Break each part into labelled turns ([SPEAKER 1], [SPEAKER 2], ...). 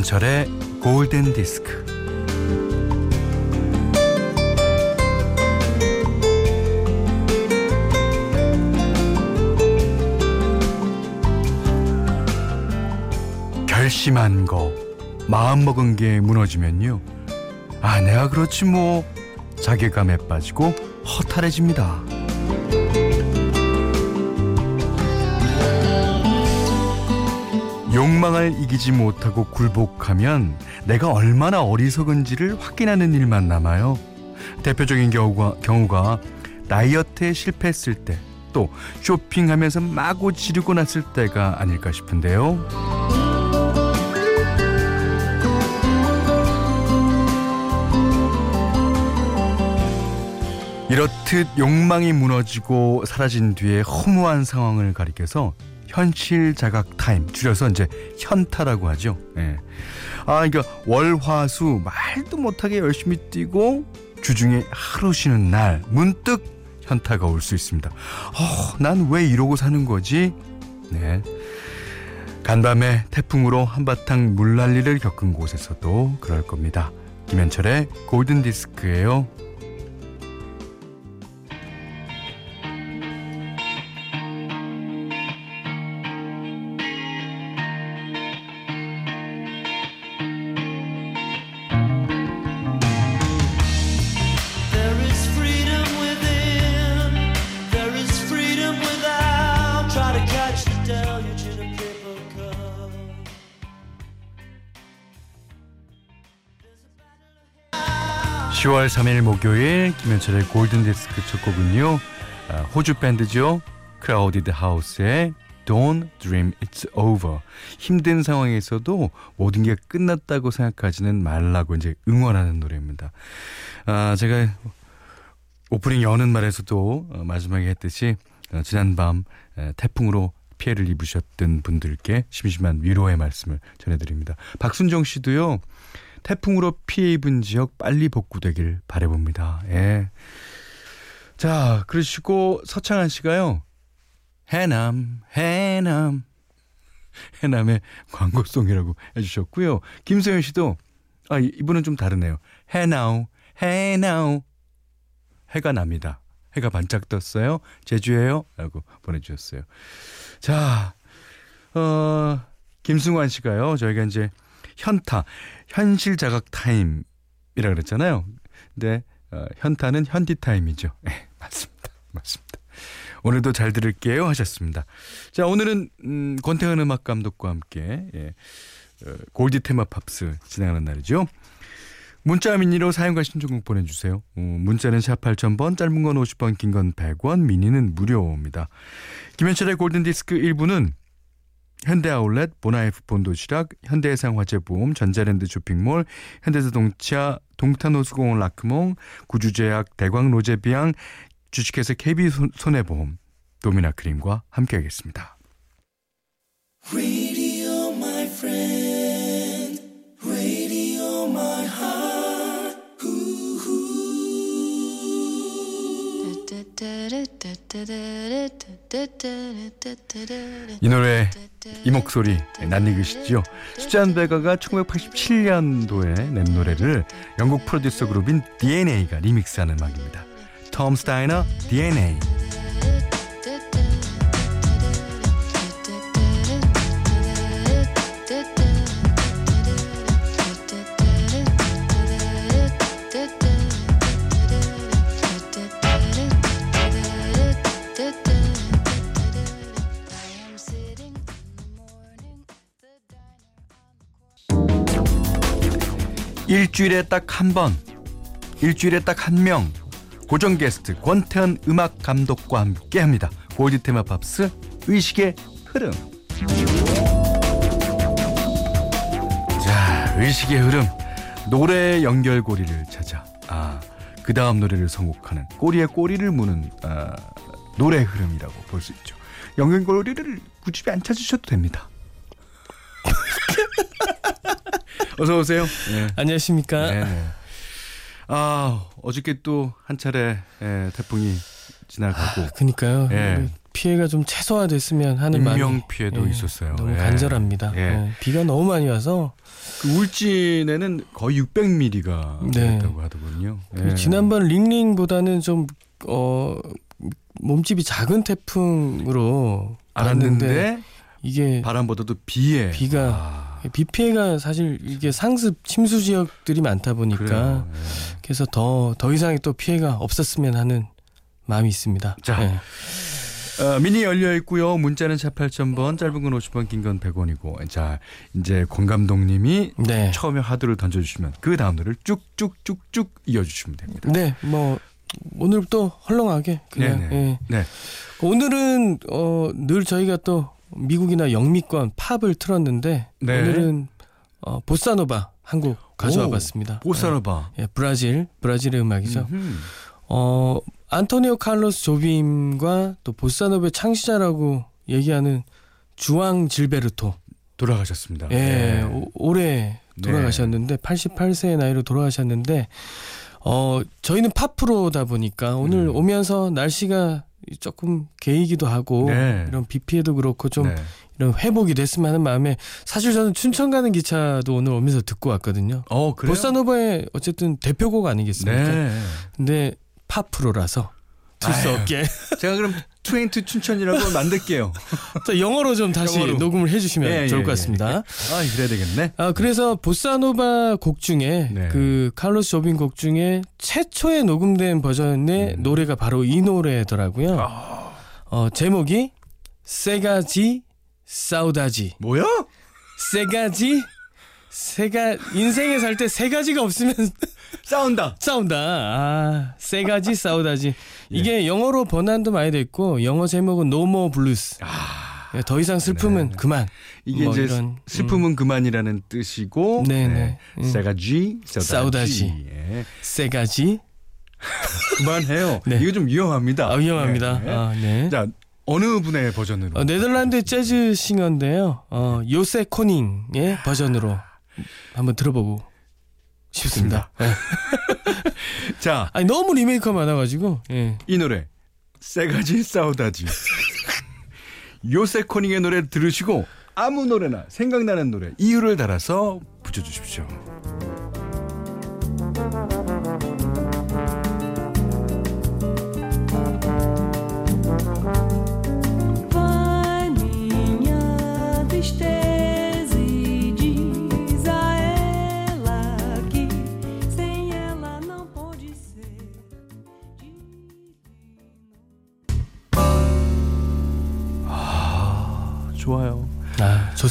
[SPEAKER 1] 김현철의 골든 디스크. 결심한 거, 마음 먹은 게 무너지면요. 아, 내가 그렇지 뭐. 자괴감에 빠지고 허탈해집니다. 욕망을 이기지 못하고 굴복하면 내가 얼마나 어리석은지를 확인하는 일만 남아요. 대표적인 경우가, 경우가 다이어트에 실패했을 때, 또 쇼핑하면서 마구 지르고 났을 때가 아닐까 싶은데요. 이렇듯 욕망이 무너지고 사라진 뒤에 허무한 상황을 가리켜서 현실 자각 타임 줄여서 이제 현타라고 하죠. 예. 아 그러니까 월화수 말도 못하게 열심히 뛰고 주중에 하루 쉬는 날 문득 현타가 올 수 있습니다. 어, 난 왜 이러고 사는 거지? 네. 간밤에 태풍으로 한바탕 물난리를 겪은 곳에서도 그럴 겁니다. 김현철의 골든 디스크예요. 3일 목요일 김현철의 골든 디스크 첫 곡은요. 아, 호주 밴드죠. Crowded House의 Don't Dream It's Over. 힘든 상황에서도 모든 게 끝났다고 생각하지는 말라고 이제 응원하는 노래입니다. 아, 제가 오프닝 여는 말에서도 어, 마지막에 했듯이 어, 지난밤 에, 태풍으로 피해를 입으셨던 분들께 심심한 위로의 말씀을 전해드립니다. 박순정 씨도요. 태풍으로 피해 입은 지역 빨리 복구되길 바래봅니다. 예. 자, 그러시고 서창한 씨가요. 해남, 해남. 해남의 광고송이라고 해주셨고요. 김소연 씨도 아 이- 이분은 좀 다르네요. 해나우, 해나우. 해가 납니다. 해가 반짝 떴어요. 제주예요. 라고 보내주셨어요. 자, 어, 김승환 씨가요. 저희가 이제 현타, 현실 자각 타임이라 그랬잖아요. 근데 어, 현타는 현디 타임이죠. 네, 맞습니다. 맞습니다. 오늘도 잘 들을게요 하셨습니다. 자, 오늘은 음, 권태현 음악 감독과 함께 예, 어, 골디 테마 팝스 진행하는 날이죠. 문자 미니로 사연과 신청곡 보내주세요. 어, 문자는 샵 8000번, 짧은 건 50원, 긴 건 100원, 미니는 무료입니다. 김현철의 골든디스크 1부는 현대아울렛, 보나이프 본도시락, 현대해상화재보험, 전자랜드 쇼핑몰, 현대자동차, 동탄호수공원 라크몽, 구주제약, 대광로제비앙, 주식회사 KB손해보험, 도미나 크림과 함께하겠습니다.
[SPEAKER 2] Radio,
[SPEAKER 1] 이 노래 이 목소리 낯익으시죠? 수잔 베가가 1987년도에 낸 노래를 영국 프로듀서 그룹인 DNA가 리믹스하는 음악입니다. 톰 스타이너 DNA 일주일에 딱 한 번, 일주일에 딱 한 명, 고정 게스트 권태현 음악 감독과 함께 합니다. 골드 테마 팝스 의식의 흐름. 자, 의식의 흐름. 노래의 연결고리를 찾아. 아, 그 다음 노래를 선곡하는 꼬리에 꼬리를 무는 아, 노래 흐름이라고 볼 수 있죠. 연결고리를 굳이 안 찾으셔도 됩니다. 어서 오세요. 네.
[SPEAKER 3] 안녕하십니까.
[SPEAKER 1] 네네. 아 어저께 또 한 차례 예, 태풍이 지나가고
[SPEAKER 3] 그니까요.
[SPEAKER 1] 예,
[SPEAKER 3] 피해가 좀 최소화됐으면 하는 마음이
[SPEAKER 1] 인명 피해도
[SPEAKER 3] 예,
[SPEAKER 1] 있었어요.
[SPEAKER 3] 너무
[SPEAKER 1] 예.
[SPEAKER 3] 간절합니다.
[SPEAKER 1] 예.
[SPEAKER 3] 예, 비가 너무 많이 와서
[SPEAKER 1] 그 울진에는 거의 600mm가
[SPEAKER 3] 네.
[SPEAKER 1] 됐다고 하더군요.
[SPEAKER 3] 그
[SPEAKER 1] 예.
[SPEAKER 3] 지난번 링링보다는 좀 어, 몸집이 작은 태풍으로
[SPEAKER 1] 알았는데
[SPEAKER 3] 이게
[SPEAKER 1] 바람보다도 비에
[SPEAKER 3] 비가
[SPEAKER 1] 아,
[SPEAKER 3] 비 피해가 사실 이게 상습 침수 지역들이 많다 보니까.
[SPEAKER 1] 예.
[SPEAKER 3] 그래서 더 더 이상의 또 피해가 없었으면 하는 마음이 있습니다.
[SPEAKER 1] 자,
[SPEAKER 3] 예.
[SPEAKER 1] 어, 미니 열려 있고요. 문자는 4 8,000번, 짧은 건 50원, 긴 건 100원이고. 자, 이제 권 감독님이
[SPEAKER 3] 네.
[SPEAKER 1] 처음에 하드를 던져 주시면 그 다음 노래를 쭉쭉쭉쭉 이어 주시면 됩니다.
[SPEAKER 3] 네, 뭐 오늘 또 헐렁하게 그냥
[SPEAKER 1] 네네.
[SPEAKER 3] 예.
[SPEAKER 1] 네.
[SPEAKER 3] 오늘은 어, 늘 저희가 또 미국이나 영미권 팝을 틀었는데
[SPEAKER 1] 네.
[SPEAKER 3] 오늘은 어, 보사노바 한곡 가져와
[SPEAKER 1] 오,
[SPEAKER 3] 봤습니다.
[SPEAKER 1] 보사노바.
[SPEAKER 3] 예, 브라질 브라질의 음악이죠.
[SPEAKER 1] 음흠.
[SPEAKER 3] 어 안토니오 칼로스 조빔과 또 보사노바의 창시자라고 얘기하는 주앙 질베르토.
[SPEAKER 1] 돌아가셨습니다.
[SPEAKER 3] 예,
[SPEAKER 1] 네.
[SPEAKER 3] 오- 올해 돌아가셨는데 88세의 나이로 돌아가셨는데 어 저희는 팝 프로다 보니까 오늘
[SPEAKER 1] 음.
[SPEAKER 3] 오면서 날씨가 조금 개이기도 하고
[SPEAKER 1] 네.
[SPEAKER 3] 이런 비 피해도 그렇고 좀
[SPEAKER 1] 네.
[SPEAKER 3] 이런 회복이 됐으면 하는 마음에 사실 저는 춘천 가는 기차도 오늘 오면서 듣고 왔거든요.
[SPEAKER 1] 어, 그래요?
[SPEAKER 3] 보사노바의 어쨌든 대표곡 아니겠습니까?
[SPEAKER 1] 네.
[SPEAKER 3] 근데 팝 프로라서 들수
[SPEAKER 1] 아유.
[SPEAKER 3] 없게
[SPEAKER 1] 제가 그럼 Train to 춘천이라고 만들게요.
[SPEAKER 3] 또 영어로 좀 다시
[SPEAKER 1] 영어로.
[SPEAKER 3] 녹음을 해주시면
[SPEAKER 1] 예,
[SPEAKER 3] 좋을
[SPEAKER 1] 예,
[SPEAKER 3] 것
[SPEAKER 1] 예.
[SPEAKER 3] 같습니다.
[SPEAKER 1] 아, 그래야 되겠네.
[SPEAKER 3] 아 그래서 보사노바 곡 중에
[SPEAKER 1] 네.
[SPEAKER 3] 그 칼로스 조빔 곡 중에 최초에 녹음된 버전의
[SPEAKER 1] 음.
[SPEAKER 3] 노래가 바로 이 노래더라고요.
[SPEAKER 1] 아.
[SPEAKER 3] 어 제목이 세가지 사우다지
[SPEAKER 1] 뭐야?
[SPEAKER 3] 세가지 세가 인생에 살 때 세 가지가 없으면
[SPEAKER 1] 싸운다.
[SPEAKER 3] 싸운다. 아, 세 가지 싸우다지.
[SPEAKER 1] 예.
[SPEAKER 3] 이게 영어로 번안도 많이 돼 있고 영어 제목은 No More Blues.
[SPEAKER 1] 아,
[SPEAKER 3] 더 이상 슬픔은
[SPEAKER 1] 네.
[SPEAKER 3] 그만.
[SPEAKER 1] 이게
[SPEAKER 3] 뭐
[SPEAKER 1] 이제
[SPEAKER 3] 이런,
[SPEAKER 1] 슬픔은 그만이라는 뜻이고
[SPEAKER 3] 네, 네. 음.
[SPEAKER 1] 세가지 싸우다지.
[SPEAKER 3] 싸우다지.
[SPEAKER 1] 예.
[SPEAKER 3] 세 가지.
[SPEAKER 1] 그만해요.
[SPEAKER 3] 네.
[SPEAKER 1] 이거 좀 위험합니다.
[SPEAKER 3] 아, 위험합니다.
[SPEAKER 1] 네.
[SPEAKER 3] 아, 네.
[SPEAKER 1] 자 어느 분의 버전으로?
[SPEAKER 3] 어, 네덜란드 재즈 싱어인데요. 어, 요세 코닝의 버전으로 한번 들어보고 싶습니다. 네.
[SPEAKER 1] 자,
[SPEAKER 3] 아니 너무 리메이크가 많아가지고. 예.
[SPEAKER 1] 이 노래 세가지 싸우다지. 요세 코닝의 노래 들으시고 아무 노래나 생각나는 노래 이유를 달아서 붙여주십시오.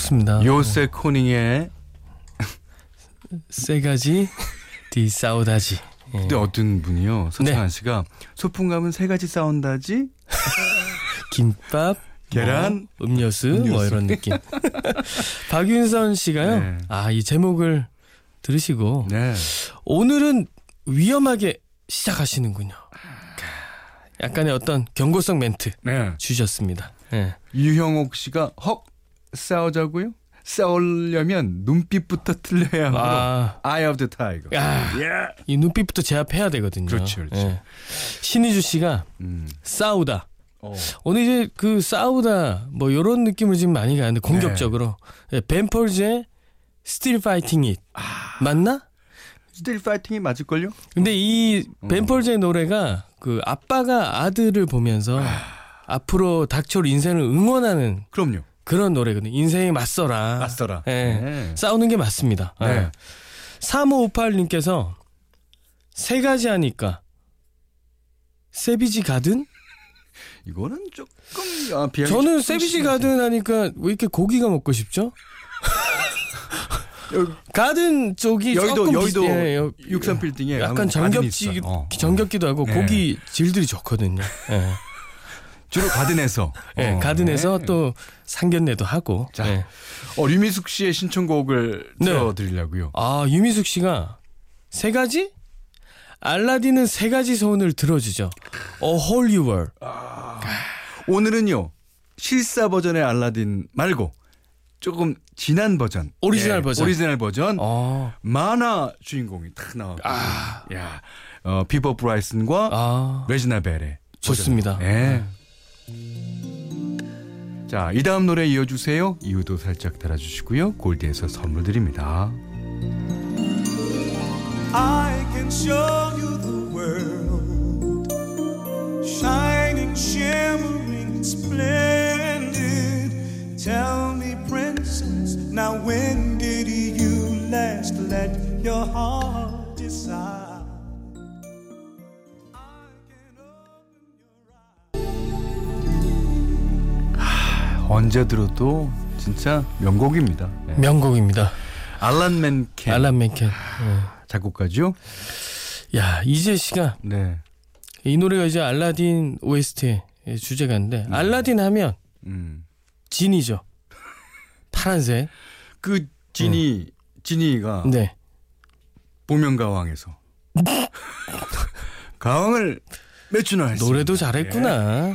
[SPEAKER 1] 아
[SPEAKER 3] 좋습니다.
[SPEAKER 1] 요세 코닝의
[SPEAKER 3] 세 가지 디 싸우다지. 예.
[SPEAKER 1] 근데 어떤 분이요 서창한
[SPEAKER 3] 네.
[SPEAKER 1] 씨가 소풍 가면 세 가지 싸운다지
[SPEAKER 3] 김밥,
[SPEAKER 1] 계란,
[SPEAKER 3] 뭐, 음료수, 뭐
[SPEAKER 1] 음료수.
[SPEAKER 3] 이런 느낌. 박윤선 씨가요.
[SPEAKER 1] 네.
[SPEAKER 3] 아이 제목을 들으시고
[SPEAKER 1] 네
[SPEAKER 3] 오늘은 위험하게 시작하시는군요. 약간의 어떤 경고성 멘트
[SPEAKER 1] 네.
[SPEAKER 3] 주셨습니다. 예.
[SPEAKER 1] 유형옥 씨가 헉 싸우자고요? 싸우려면 눈빛부터 틀려야 하고
[SPEAKER 3] 아,
[SPEAKER 1] Eye of the Tiger.
[SPEAKER 3] 야,
[SPEAKER 1] 예.
[SPEAKER 3] 이 눈빛부터 제압해야 되거든요.
[SPEAKER 1] 그렇죠, 그렇죠.
[SPEAKER 3] 예. 신희주 씨가
[SPEAKER 1] 음.
[SPEAKER 3] 싸우다.
[SPEAKER 1] 어.
[SPEAKER 3] 오늘 이제 그 싸우다 뭐 이런 느낌을 지금 많이 가는데 공격적으로 예, 벤 폴즈의 Still Fighting It 맞나?
[SPEAKER 1] Still Fighting It 맞을걸요?
[SPEAKER 3] 근데 이
[SPEAKER 1] 음.
[SPEAKER 3] 벤 폴즈의 노래가 그 아빠가 아들을 보면서 앞으로 닥쳐올 인생을 응원하는
[SPEAKER 1] 그럼요.
[SPEAKER 3] 그런 노래거든요. 인생에 맞서라.
[SPEAKER 1] 맞서라.
[SPEAKER 3] 예.
[SPEAKER 1] 네.
[SPEAKER 3] 싸우는 게 맞습니다.
[SPEAKER 1] 네.
[SPEAKER 3] 예. 3558님께서 세 가지 하니까 세비지 가든?
[SPEAKER 1] 이거는 조금 아,
[SPEAKER 3] 저는 세비지. 가든 하니까 왜 이렇게 고기가 먹고 싶죠?
[SPEAKER 1] 여기
[SPEAKER 3] 가든 쪽이
[SPEAKER 1] 여의도
[SPEAKER 3] 조금
[SPEAKER 1] 여의도
[SPEAKER 3] 예, 여-
[SPEAKER 1] 63 빌딩에
[SPEAKER 3] 약간 정겹지.
[SPEAKER 1] 어.
[SPEAKER 3] 정겹기도 하고
[SPEAKER 1] 네.
[SPEAKER 3] 고기 질들이 좋거든요. 예.
[SPEAKER 1] 주로 가든에서.
[SPEAKER 3] 예,
[SPEAKER 1] 어.
[SPEAKER 3] 가든에서
[SPEAKER 1] 네.
[SPEAKER 3] 또 상견례도 하고.
[SPEAKER 1] 자.
[SPEAKER 3] 예.
[SPEAKER 1] 어, 류미숙 씨의 신청곡을
[SPEAKER 3] 네.
[SPEAKER 1] 들어드리려고요.
[SPEAKER 3] 아 유미숙 씨가 세 가지? 알라딘은 세 가지 소원을 들어주죠. A Whole New World.
[SPEAKER 1] 오늘은요 실사 버전의 알라딘 말고 조금 진한 버전,
[SPEAKER 3] 오리지널
[SPEAKER 1] 예,
[SPEAKER 3] 버전.
[SPEAKER 1] 오리지널 버전
[SPEAKER 3] 어.
[SPEAKER 1] 만화 주인공이 딱 나왔고, 야, 어, 피보 브라이슨과
[SPEAKER 3] 아
[SPEAKER 1] 레지나 벨의
[SPEAKER 3] 좋습니다.
[SPEAKER 1] 버전. 예. 자, 이 다음 노래 이어주세요. 이유도 살짝 달아주시고요. 골드에서 선물 드립니다.
[SPEAKER 4] I can show you the world, shining, shimmering, splendid. Tell me, princess, now when did you last let your heart decide?
[SPEAKER 1] 언제 들어도 진짜 명곡입니다. 네.
[SPEAKER 3] 명곡입니다.
[SPEAKER 1] 알란 맨켄
[SPEAKER 3] 알란 맨켄.
[SPEAKER 1] 작곡가죠.
[SPEAKER 3] 예. 야 이재 씨가
[SPEAKER 1] 네.
[SPEAKER 3] 이 노래가 이제 알라딘 OST의 주제가인데 알라딘 하면
[SPEAKER 1] 음.
[SPEAKER 3] 진이죠. 파란색.
[SPEAKER 1] 그 지니 지니가
[SPEAKER 3] 네.
[SPEAKER 1] 복면가왕에서 가왕을 몇 주나 했어.
[SPEAKER 3] 노래도 잘했구나. 예.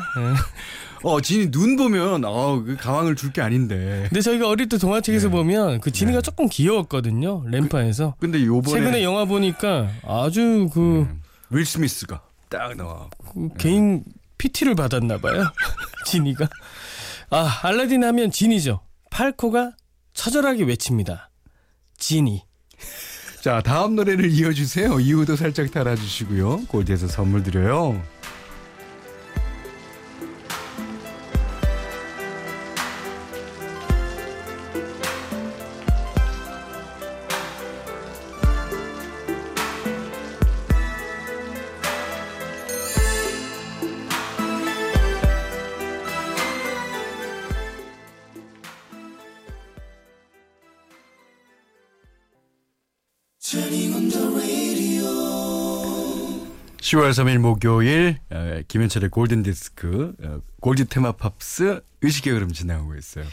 [SPEAKER 1] 어 지니 눈 보면 어 그 가왕을 줄 게 아닌데.
[SPEAKER 3] 근데 저희가 어릴 때 동화책에서
[SPEAKER 1] 네.
[SPEAKER 3] 보면 그 진이가
[SPEAKER 1] 네.
[SPEAKER 3] 조금 귀여웠거든요. 램파에서.
[SPEAKER 1] 근데 요번에
[SPEAKER 3] 최근에 영화 보니까 아주 그,
[SPEAKER 1] 음, 윌 스미스가 딱 나와.
[SPEAKER 3] 그 개인 PT를 받았나 봐요. 진이가. 아, 알라딘 하면 진이죠. 팔코가 처절하게 외칩니다. 진이.
[SPEAKER 1] 자 다음 노래를 이어주세요. 이유도 살짝 달아주시고요. 골드에서 선물 드려요. 10월 3일 목요일 어, 김현철의 골든 디스크 어, 골드 테마 팝스 의식의 흐름 지나가고 있어요.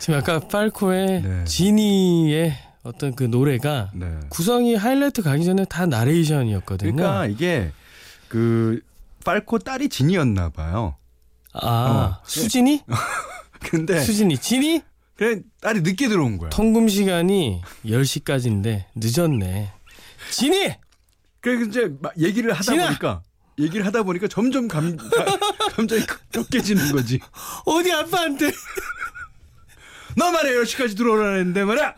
[SPEAKER 3] 지금 아까 팔코의
[SPEAKER 1] 네.
[SPEAKER 3] 진이의 어떤 그 노래가
[SPEAKER 1] 네.
[SPEAKER 3] 구성이 하이라이트 가기 전에 다 나레이션이었거든요.
[SPEAKER 1] 그러니까 이게 그 팔코 딸이 진이었나 봐요.
[SPEAKER 3] 아,
[SPEAKER 1] 어.
[SPEAKER 3] 수진이?
[SPEAKER 1] 근데
[SPEAKER 3] 수진이. 진이?
[SPEAKER 1] 그래 딸이 늦게 들어온 거야.
[SPEAKER 3] 통금 시간이 10시까지인데 늦었네. 진이!
[SPEAKER 1] 그래 이제 막 얘기를 하다
[SPEAKER 3] 진아!
[SPEAKER 1] 보니까 얘기를 하다 보니까 점점 감 가- 감정이 격해지는 거지.
[SPEAKER 3] 어디 아빠한테?
[SPEAKER 1] 너 말이야 10시까지 들어오라 했는데 말이야.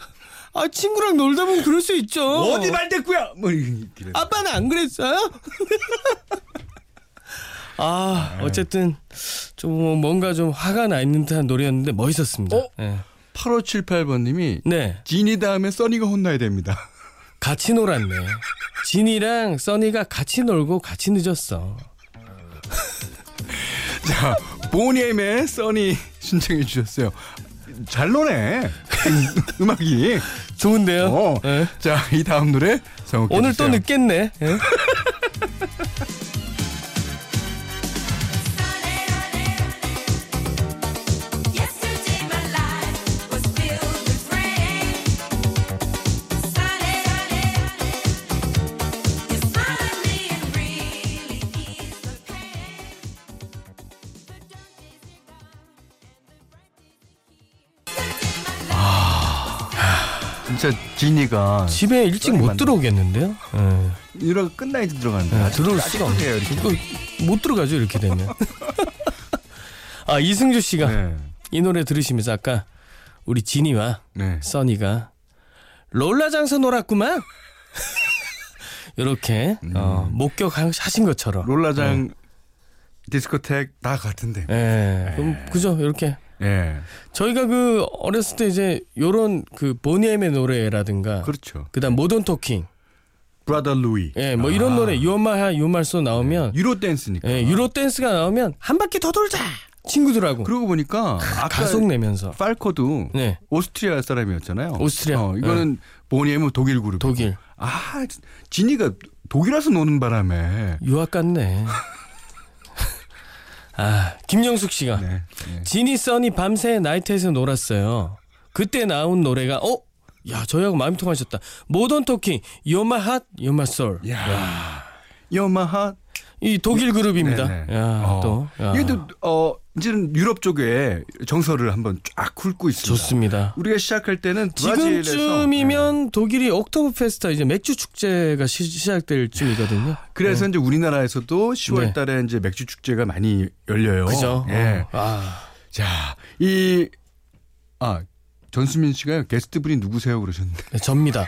[SPEAKER 3] 아 친구랑 놀다 보면 그럴 수 있죠.
[SPEAKER 1] 어디 말대꾸야. 뭐 이래.
[SPEAKER 3] 아빠는 안 그랬어요? 아 어쨌든 좀 뭔가 좀 화가 나 있는 듯한 노래였는데 멋있었습니다.
[SPEAKER 1] 어?
[SPEAKER 3] 네.
[SPEAKER 1] 8578번님이
[SPEAKER 3] 네,
[SPEAKER 1] 진이 다음에 써니가 혼나야 됩니다.
[SPEAKER 3] 같이 놀았네. 진이랑 써니가 같이 놀고 같이 늦었어.
[SPEAKER 1] 자, 보니엠의 써니 신청해 주셨어요. 잘 노네. 음악이.
[SPEAKER 3] 좋은데요?
[SPEAKER 1] 어.
[SPEAKER 3] 네.
[SPEAKER 1] 자, 이 다음 노래
[SPEAKER 3] 오늘 또. 늦겠네. 예?
[SPEAKER 1] 진짜 지니가
[SPEAKER 3] 집에 일찍 못 들어오겠는데요? 예.
[SPEAKER 1] 이러고 끝나야지 들어가는데.
[SPEAKER 3] 네,
[SPEAKER 1] 아직도
[SPEAKER 3] 들어올 수가 없네요. 이거 못 들어가죠 이렇게 되면. 아 이승주 씨가
[SPEAKER 1] 네.
[SPEAKER 3] 이 노래 들으시면서 아까 우리 진이와
[SPEAKER 1] 네.
[SPEAKER 3] 써니가 롤라 장사 놀았구만. 이렇게 어, 목격하신 것처럼.
[SPEAKER 1] 음. 롤라장 디스코텍 다 같은데.
[SPEAKER 3] 예. 그럼 그죠 이렇게
[SPEAKER 1] 예.
[SPEAKER 3] 저희가 그 어렸을 때 이제 요런 그 보니엠의 노래라든가
[SPEAKER 1] 그렇죠.
[SPEAKER 3] 그다음 모던 토킹
[SPEAKER 1] Brother Louie.
[SPEAKER 3] 예뭐 이런
[SPEAKER 1] 아.
[SPEAKER 3] 노래 유엄마하 유말소 나오면
[SPEAKER 1] 유로 댄스니까.
[SPEAKER 3] 예, 유로 댄스가 나오면 한 바퀴 더 돌자 친구들하고
[SPEAKER 1] 그러고 보니까 아까
[SPEAKER 3] 가속 내면서
[SPEAKER 1] 팔코도
[SPEAKER 3] 네
[SPEAKER 1] 오스트리아 사람이었잖아요.
[SPEAKER 3] 오스트리아.
[SPEAKER 1] 어, 이거는 보니엠은 독일 그룹.
[SPEAKER 3] 독일
[SPEAKER 1] 아, 진이가 독일 와서 노는 바람에.
[SPEAKER 3] 유학 같네. 아 김영숙 씨가
[SPEAKER 1] 네. 네.
[SPEAKER 3] 지니 써니 밤새 나이트에서 놀았어요. 그때 나온 노래가 어? 야 저희하고 마음이 통하셨다. 모던 토킹 You're my heart, You're my soul.
[SPEAKER 1] 야. 여마하.
[SPEAKER 3] 이 독일 그룹입니다.
[SPEAKER 1] 네네.
[SPEAKER 3] 야,
[SPEAKER 1] 어.
[SPEAKER 3] 또 야,
[SPEAKER 1] 얘도 어 이제는 유럽 쪽에 정서를 한번 쫙 훑고 있습니다.
[SPEAKER 3] 좋습니다.
[SPEAKER 1] 우리가 시작할 때는 브라질에서
[SPEAKER 3] 지금쯤이면 독일이 옥토버 페스타 이제 맥주 축제가 시, 시작될 쯤이거든요.
[SPEAKER 1] 네. 그래서 이제 우리나라에도 10월
[SPEAKER 3] 네.
[SPEAKER 1] 달에 이제 맥주 축제가 많이 열려요.
[SPEAKER 3] 그죠?
[SPEAKER 1] 예.
[SPEAKER 3] 어. 아,
[SPEAKER 1] 자, 이, 아, 전수민 씨가요, 게스트 분이 누구세요? 그러셨는데.
[SPEAKER 3] 네, 접니다.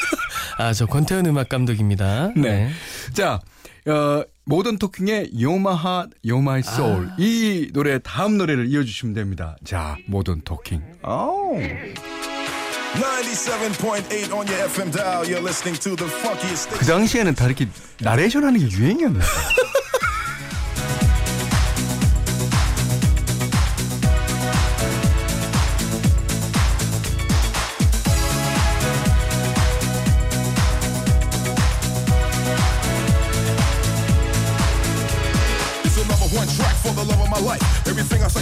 [SPEAKER 3] 아, 저 권태현 음악 감독입니다.
[SPEAKER 1] 네. 자, 어, 모던 토킹의 You're My Heart, You're My Soul. 이 노래, 다음 노래를 이어주시면 됩니다. 자, 모던 토킹. 오.
[SPEAKER 5] 97.8 on your FM dial. You're listening to the funkiest
[SPEAKER 1] 그 당시에는 다 이렇게 나레이션 하는 게 유행이었나?
[SPEAKER 5] It's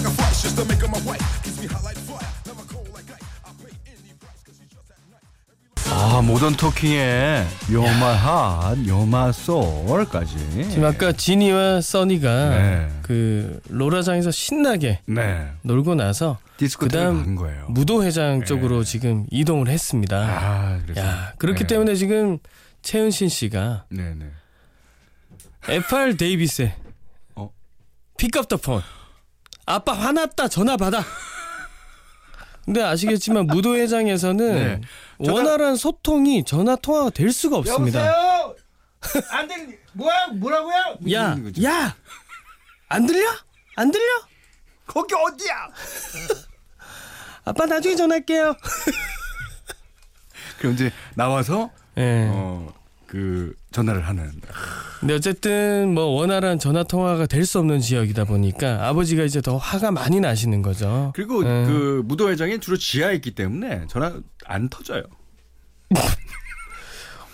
[SPEAKER 5] sacrifice just to make her my wife. Keeps me hot like fire, never cold like ice. I pay any price 'cause she's just that nice.
[SPEAKER 1] 아, 모던 토킹의 My Soul까지.
[SPEAKER 3] 지금 아까 지니와 써니가
[SPEAKER 1] 네.
[SPEAKER 3] 그 로라장에서 신나게
[SPEAKER 1] 네.
[SPEAKER 3] 놀고 나서
[SPEAKER 1] 디스코테이크
[SPEAKER 3] 그다음
[SPEAKER 1] 간 거예요.
[SPEAKER 3] 무도회장 쪽으로 지금 이동을 했습니다.
[SPEAKER 1] 아, 그래서.
[SPEAKER 3] 야, 그렇기
[SPEAKER 1] 네.
[SPEAKER 3] 때문에 지금 최은신 씨가
[SPEAKER 1] 네네.
[SPEAKER 3] FR 데이빗의
[SPEAKER 1] 어?
[SPEAKER 3] Pick Up the Phone. 아빠 화났다 전화 받아. 근데 아시겠지만 무도회장에서는
[SPEAKER 1] 네.
[SPEAKER 3] 원활한 소통이 전화 통화가 될 수가 없습니다.
[SPEAKER 1] 안 들리, 뭐야, 뭐라고요?
[SPEAKER 3] 야. 야, 안 들려? 안 들려?
[SPEAKER 1] 거기 어디야?
[SPEAKER 3] 아빠 나중에 전화할게요.
[SPEAKER 1] 그럼 이제 나와서,
[SPEAKER 3] 예.
[SPEAKER 1] 어, 그, 전화를 하는.
[SPEAKER 3] 근데 어쨌든 뭐 원활한 전화 통화가 될 수 없는 지역이다 보니까 아버지가 이제 더 화가 많이 나시는 거죠.
[SPEAKER 1] 그리고
[SPEAKER 3] 예.
[SPEAKER 1] 그 무도회장이 주로 지하에 있기 때문에 전화 안 터져요.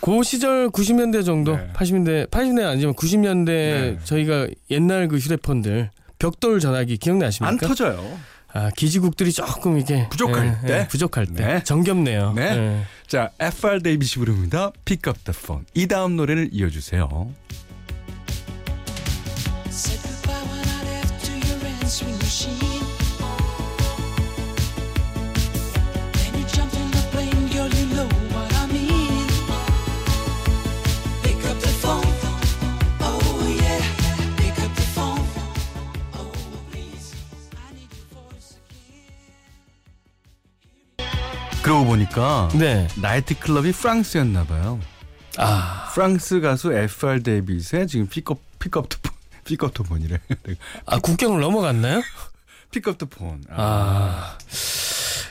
[SPEAKER 3] 그 시절 90년대 정도,
[SPEAKER 1] 네.
[SPEAKER 3] 80년대, 80년대 아니지만 90년대
[SPEAKER 1] 네.
[SPEAKER 3] 저희가 옛날 그 휴대폰들 벽돌 전화기
[SPEAKER 1] 안
[SPEAKER 3] 기억나십니까?
[SPEAKER 1] 터져요.
[SPEAKER 3] 아 기지국들이 조금 이게
[SPEAKER 1] 부족할
[SPEAKER 3] 예,
[SPEAKER 1] 때?
[SPEAKER 3] 예, 부족할 때
[SPEAKER 1] 네.
[SPEAKER 3] 정겹네요.
[SPEAKER 1] 네.
[SPEAKER 3] 예.
[SPEAKER 1] 자, FR 데이비시 부릅니다. Pick up the phone. 이 다음 노래를 이어 주세요. 보니까
[SPEAKER 3] 네.
[SPEAKER 1] 나이트 클럽이 프랑스였나 봐요.
[SPEAKER 3] 아,
[SPEAKER 1] 프랑스 가수 FR 데이빗의 지금 픽업 Pick Up the Phone. 픽업 더 폰이래.
[SPEAKER 3] 아 국경을 넘어갔나요?
[SPEAKER 1] 픽업 더 폰.
[SPEAKER 3] 아,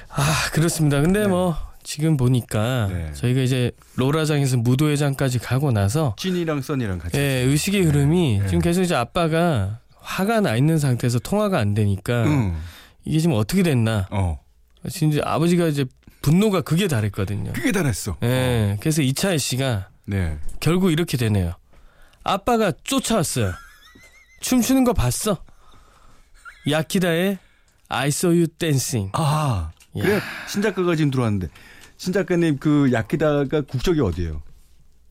[SPEAKER 3] 아 그렇습니다. 근데 뭐 지금 보니까
[SPEAKER 1] 네.
[SPEAKER 3] 저희가 이제 로라장에서 무도회장까지 가고 나서
[SPEAKER 1] 찐이랑 써니랑 같이.
[SPEAKER 3] 예, 의식의 흐름이
[SPEAKER 1] 네.
[SPEAKER 3] 지금 계속 이제 아빠가 화가 나 있는 상태에서 통화가 안 되니까
[SPEAKER 1] 응.
[SPEAKER 3] 이게 지금 어떻게 됐나?
[SPEAKER 1] 어.
[SPEAKER 3] 지금 이제 아버지가 이제 분노가 극에 달했거든요.
[SPEAKER 1] 그게 달했어.
[SPEAKER 3] 예, 그래서 이차혜 씨가
[SPEAKER 1] 네.
[SPEAKER 3] 결국 이렇게 되네요. 아빠가 쫓아왔어요. 춤추는 거 봤어? 야키다의 I saw you dancing.
[SPEAKER 1] 아. 그래 신작가가 지금 들어왔는데 신작가님 그 야키다가 국적이 어디예요?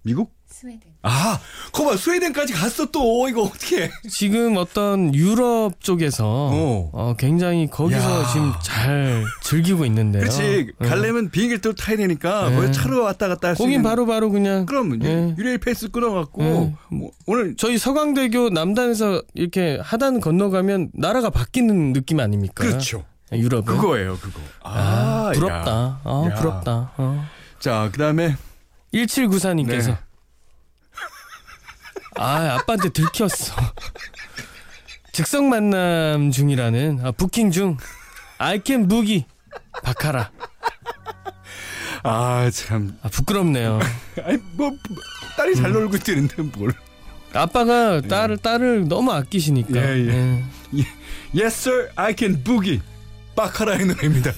[SPEAKER 1] 미국?
[SPEAKER 6] 스웨덴.
[SPEAKER 1] 아, 거봐 스웨덴까지 갔어 또 이거 어떻게?
[SPEAKER 3] 지금 어떤 유럽 쪽에서
[SPEAKER 1] 어.
[SPEAKER 3] 어, 굉장히 거기서
[SPEAKER 1] 야.
[SPEAKER 3] 지금 잘 즐기고 있는데요.
[SPEAKER 1] 그렇지
[SPEAKER 3] 예.
[SPEAKER 1] 가려면 비행기를 또 타야 되니까
[SPEAKER 3] 네.
[SPEAKER 1] 차로 왔다 갔다 할수
[SPEAKER 3] 거긴
[SPEAKER 1] 있는.
[SPEAKER 3] 바로 바로 그냥
[SPEAKER 1] 그럼
[SPEAKER 3] 예.
[SPEAKER 1] 유레일 패스 끊어갖고
[SPEAKER 3] 예.
[SPEAKER 1] 뭐 오늘
[SPEAKER 3] 저희 서강대교 남단에서 이렇게 하단 건너가면 나라가 바뀌는 느낌 아닙니까?
[SPEAKER 1] 그렇죠.
[SPEAKER 3] 유럽은.
[SPEAKER 1] 그거예요 그거.
[SPEAKER 3] 아, 부럽다.
[SPEAKER 1] 야.
[SPEAKER 3] 아,
[SPEAKER 1] 야.
[SPEAKER 3] 부럽다. 어.
[SPEAKER 1] 자 그다음에
[SPEAKER 3] 1794님께서
[SPEAKER 1] 네.
[SPEAKER 3] 아, 아빠한테 들켰어. 즉석 만남 중이라는 아, 부킹 중 아이캔 무기 바카라.
[SPEAKER 1] 아 참
[SPEAKER 3] 아, 부끄럽네요.
[SPEAKER 1] 아니 뭐 딸이 잘 놀고 있는데 뭘?
[SPEAKER 3] 아빠가 딸을 딸을 너무 아끼시니까.
[SPEAKER 1] 예, 예.
[SPEAKER 3] 예.
[SPEAKER 1] Yes sir, I can boogie. 바카라의 노래입니다.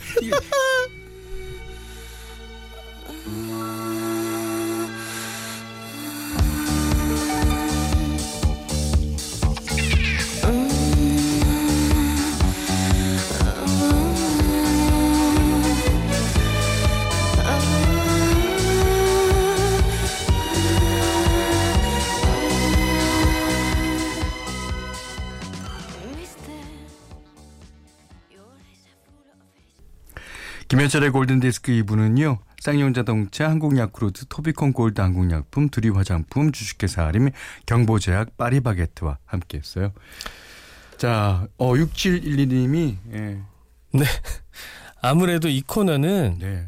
[SPEAKER 1] 김현철의 골든디스크 2부는요. 쌍용자동차, 한국야쿠르트, 토비콘 골드 한국약품, 두리 화장품, 주식회사 아림, 경보제약, 파리바게트와 함께했어요. 자, 어 6712님이 예.
[SPEAKER 3] 네. 아무래도 이 코너는
[SPEAKER 1] 네.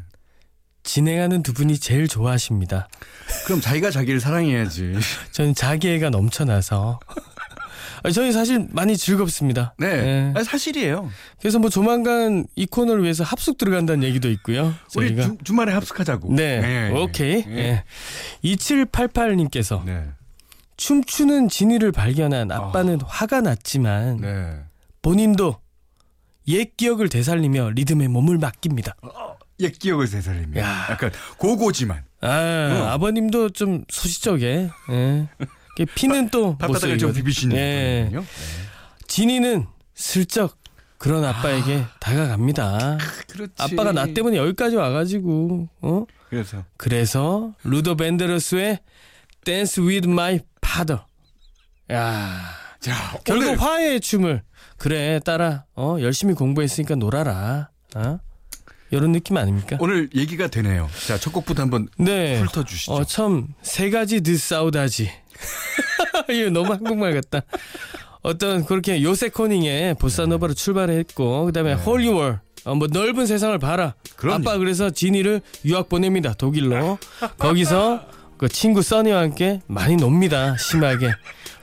[SPEAKER 3] 진행하는 두 분이 제일 좋아하십니다.
[SPEAKER 1] 그럼 자기가 자기를 사랑해야지.
[SPEAKER 3] 저는 자기애가 넘쳐나서. 아니, 저희 사실 많이 즐겁습니다.
[SPEAKER 1] 네.
[SPEAKER 3] 예.
[SPEAKER 1] 아, 사실이에요.
[SPEAKER 3] 그래서 뭐 조만간 이 코너를 위해서 합숙 들어간다는 얘기도 있고요.
[SPEAKER 1] 우리. 주, 주말에 합숙하자고.
[SPEAKER 3] 네.
[SPEAKER 1] 예, 예.
[SPEAKER 3] 오케이.
[SPEAKER 1] 예.
[SPEAKER 3] 예. 2788님께서
[SPEAKER 1] 네.
[SPEAKER 3] 춤추는 진이를 발견한 아빠는 화가 났지만
[SPEAKER 1] 네.
[SPEAKER 3] 본인도 옛 기억을 되살리며 리듬에 몸을 맡깁니다.
[SPEAKER 1] 옛 기억을 되살리면
[SPEAKER 3] 야.
[SPEAKER 1] 약간 고고지만
[SPEAKER 3] 아,
[SPEAKER 1] 어.
[SPEAKER 3] 아버님도 좀 소시적에. 예. 이게 피는 또
[SPEAKER 1] 밥바닥을
[SPEAKER 3] 좀못
[SPEAKER 1] 비비시는
[SPEAKER 3] 예.
[SPEAKER 1] 거거든요.
[SPEAKER 3] 진이는 슬쩍 그런 아빠에게 다가갑니다.
[SPEAKER 1] 그렇지.
[SPEAKER 3] 아빠가 나 때문에 여기까지 와가지고 어
[SPEAKER 1] 그래서
[SPEAKER 3] 그래서 루더 벤데러스의 Dance with My Father.
[SPEAKER 1] 야자
[SPEAKER 3] 결국
[SPEAKER 1] 오늘
[SPEAKER 3] 화해의 춤을 그래 따라 어 열심히 공부했으니까 놀아라. 어 이런 느낌 아닙니까?
[SPEAKER 1] 오늘 얘기가 되네요. 자첫 곡부터 한번
[SPEAKER 3] 네.
[SPEAKER 1] 훑어 주시죠.
[SPEAKER 3] 어, 참, 세 가지 드 사우다지. 이거 너무 한국말 같다. 어떤 그렇게 요세 코닝의 보사노바로 출발했고, 그 다음에 홀리월, 어, 뭐 넓은 세상을 봐라.
[SPEAKER 1] 그럼요.
[SPEAKER 3] 아빠 그래서 진이를 유학 보냅니다. 독일로. 거기서 그 친구 써니와 함께 많이 놉니다. 심하게.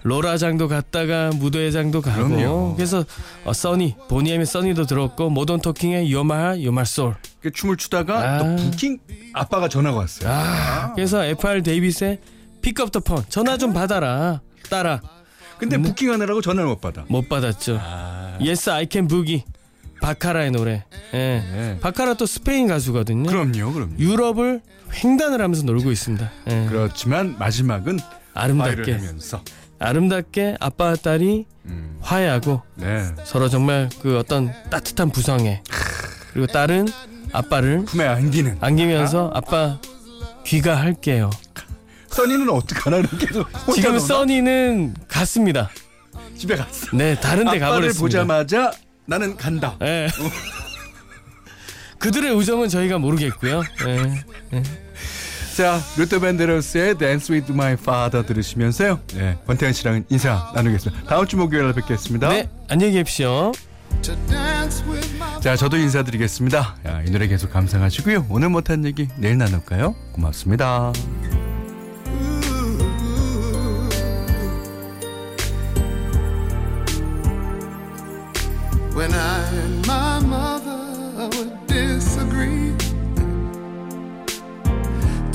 [SPEAKER 3] 로라장도 갔다가 무도회장도 가고.
[SPEAKER 1] 그럼요.
[SPEAKER 3] 그래서 어, 써니, 보니엠의 써니도 들었고, 모던 토킹의 You're My, You're My Soul.
[SPEAKER 1] 그 춤을 추다가
[SPEAKER 3] 아.
[SPEAKER 1] 또 부킹 아빠가 전화가 왔어요.
[SPEAKER 3] 아, 그래서 FR 데이빗의 픽업 더폰 전화 좀 받아라 따라
[SPEAKER 1] 근데 부킹하느라고 전화를 못 받아.
[SPEAKER 3] 못 받았죠. Yes I Can Boogie 바카라의 노래. 예.
[SPEAKER 1] 네.
[SPEAKER 3] 바카라 또 스페인 가수거든요.
[SPEAKER 1] 그럼요, 그럼요.
[SPEAKER 3] 유럽을 횡단을 하면서 놀고 있습니다. 예.
[SPEAKER 1] 그렇지만 마지막은
[SPEAKER 3] 아름답게
[SPEAKER 1] 하면서
[SPEAKER 3] 아름답게 아빠와 딸이
[SPEAKER 1] 음,
[SPEAKER 3] 화해하고
[SPEAKER 1] 네
[SPEAKER 3] 서로 정말 그 어떤 따뜻한 부성에 그리고 딸은 아빠를
[SPEAKER 1] 품에 안기는
[SPEAKER 3] 안기면서 아빠 귀가 할게요.
[SPEAKER 1] 써니는 어떡하나 이렇게 계속 혼자
[SPEAKER 3] 지금
[SPEAKER 1] 노나?
[SPEAKER 3] 써니는 갔습니다.
[SPEAKER 1] 집에 갔어.
[SPEAKER 3] 네, 다른 데
[SPEAKER 1] 아빠를
[SPEAKER 3] 가버렸습니다.
[SPEAKER 1] 보자마자 나는 간다.
[SPEAKER 3] 예. 그들의 우정은 저희가 모르겠고요. 예.
[SPEAKER 1] 자, 루터 밴데로스의 Dance with My Father 들으시면서요. 네, 권태현 씨랑 인사 나누겠습니다. 다음 주 목요일에 뵙겠습니다.
[SPEAKER 3] 네, 안녕히 계십시오.
[SPEAKER 5] To dance with my
[SPEAKER 1] 자, 저도 인사드리겠습니다. 야, 이 노래 계속 감상하시고요. 오늘 못한 얘기 내일 나눌까요? 고맙습니다.
[SPEAKER 5] When I and my mother would disagree.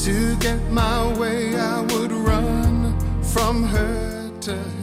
[SPEAKER 5] To get my way, I would run from her to.